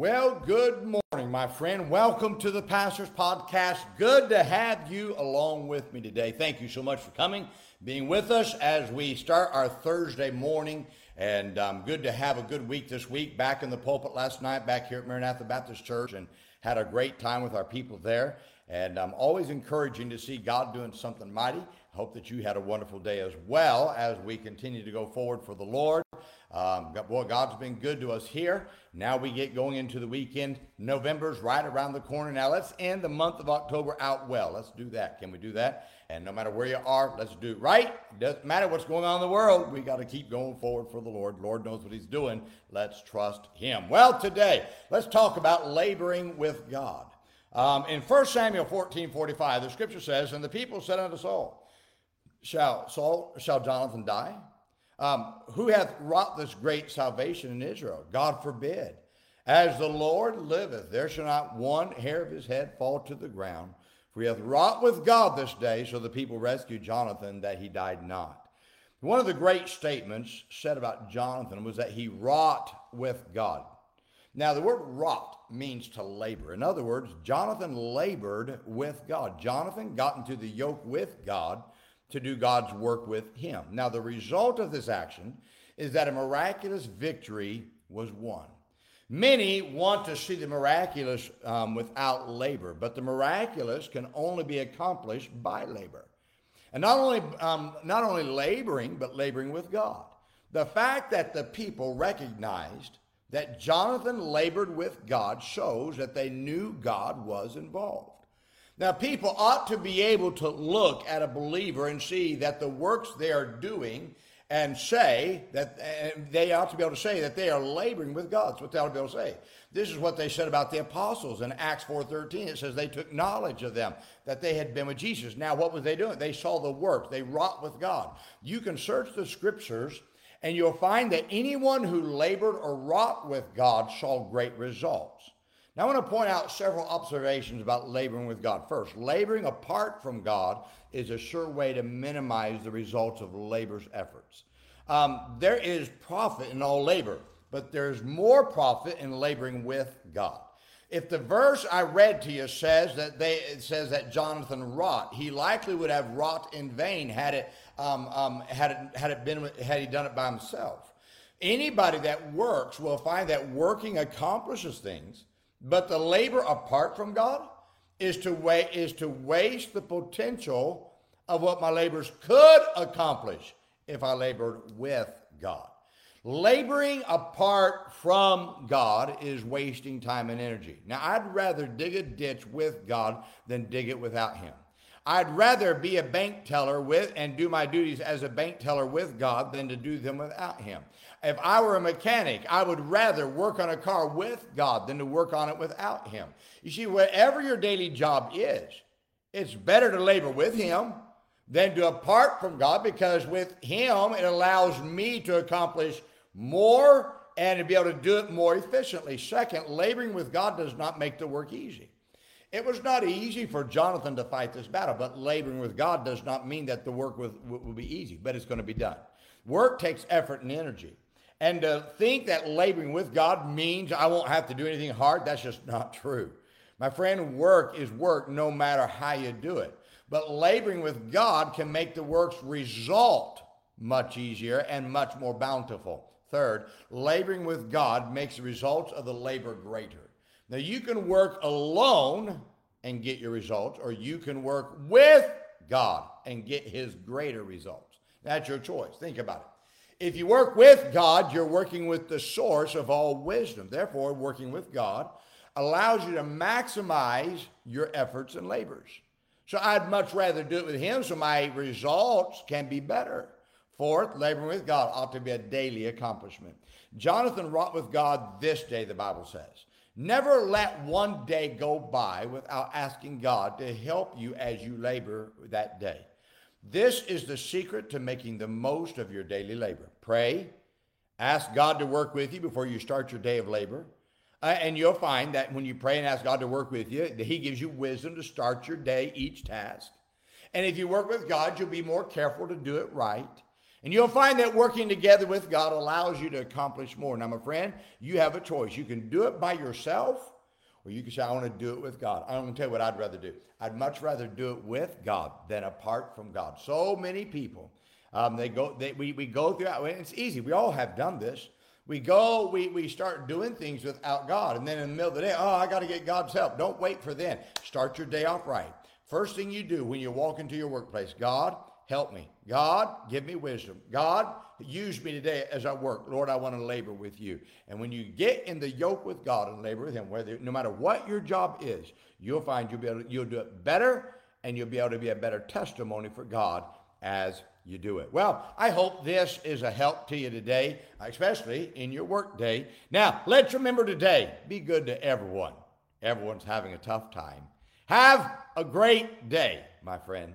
Well, good morning, my friend. Welcome to the Pastor's Podcast. Good to have you along with me today. Thank you so much for coming, being with us as we start our Thursday morning. And um, good to have a good week this week. Back in the pulpit last night, back here at Maranatha Baptist Church, and had a great time with our people there. And I'm always encouraging to see God doing something mighty. Hope that you had a wonderful day as well as we continue to go forward for the Lord. Um, boy, God's been good to us here. Now we get going into the weekend. November's right around the corner. Now let's end the month of October out well. Let's do that. Can we do that? And no matter where you are, let's do it right. Doesn't matter what's going on in the world. We got to keep going forward for the Lord. Lord knows what He's doing. Let's trust Him. Well, today, let's talk about laboring with God. Um, in 1 Samuel 14 45, the scripture says, And the people said unto Saul, shall Saul, shall Jonathan die? Um, who hath wrought this great salvation in Israel? God forbid. As the Lord liveth, there shall not one hair of his head fall to the ground. For he hath wrought with God this day, so the people rescued Jonathan that he died not. One of the great statements said about Jonathan was that he wrought with God. Now, the word wrought means to labor. In other words, Jonathan labored with God. Jonathan got into the yoke with God to do God's work with him. Now, the result of this action is that a miraculous victory was won. Many want to see the miraculous um, without labor, but the miraculous can only be accomplished by labor. And not only, um, not only laboring, but laboring with God. The fact that the people recognized that Jonathan labored with God shows that they knew God was involved. Now, people ought to be able to look at a believer and see that the works they are doing and say that they ought to be able to say that they are laboring with God. That's what they ought to be able to say. This is what they said about the apostles in Acts 4.13. It says they took knowledge of them, that they had been with Jesus. Now, what was they doing? They saw the works. They wrought with God. You can search the scriptures and you'll find that anyone who labored or wrought with God saw great results. Now, I want to point out several observations about laboring with God. First, laboring apart from God is a sure way to minimize the results of labor's efforts. Um, there is profit in all labor, but there's more profit in laboring with God. If the verse I read to you says that they it says that Jonathan wrought, he likely would have wrought in vain had it um, um, had it had it been had he done it by himself. Anybody that works will find that working accomplishes things but the labor apart from God is to, wa- is to waste the potential of what my labors could accomplish if I labored with God. Laboring apart from God is wasting time and energy. Now, I'd rather dig a ditch with God than dig it without Him. I'd rather be a bank teller with and do my duties as a bank teller with God than to do them without Him. If I were a mechanic, I would rather work on a car with God than to work on it without Him. You see, whatever your daily job is, it's better to labor with Him than to apart from God because with Him it allows me to accomplish more and to be able to do it more efficiently. Second, laboring with God does not make the work easy. It was not easy for Jonathan to fight this battle, but laboring with God does not mean that the work will, will be easy, but it's going to be done. Work takes effort and energy. And to think that laboring with God means I won't have to do anything hard, that's just not true. My friend, work is work no matter how you do it. But laboring with God can make the work's result much easier and much more bountiful. Third, laboring with God makes the results of the labor greater. Now, you can work alone and get your results, or you can work with God and get his greater results. That's your choice. Think about it. If you work with God, you're working with the source of all wisdom. Therefore, working with God allows you to maximize your efforts and labors. So I'd much rather do it with Him so my results can be better. Fourth, laboring with God ought to be a daily accomplishment. Jonathan wrought with God this day, the Bible says. Never let one day go by without asking God to help you as you labor that day. This is the secret to making the most of your daily labor. Pray, ask God to work with you before you start your day of labor. Uh, and you'll find that when you pray and ask God to work with you, that He gives you wisdom to start your day, each task. And if you work with God, you'll be more careful to do it right. And you'll find that working together with God allows you to accomplish more. Now, my friend, you have a choice. You can do it by yourself, or you can say, I want to do it with God. I'm going to tell you what I'd rather do. I'd much rather do it with God than apart from God. So many people, um, they go, they, we, we go through, it's easy. We all have done this. We go, we, we start doing things without God. And then in the middle of the day, oh, I got to get God's help. Don't wait for then. Start your day off right. First thing you do when you walk into your workplace, God, help me. God, give me wisdom. God, use me today as I work. Lord, I want to labor with you. And when you get in the yoke with God and labor with Him, whether no matter what your job is, you'll find you'll be able to, you'll do it better, and you'll be able to be a better testimony for God as you do it. Well, I hope this is a help to you today, especially in your work day. Now, let's remember today: be good to everyone. Everyone's having a tough time. Have a great day, my friend.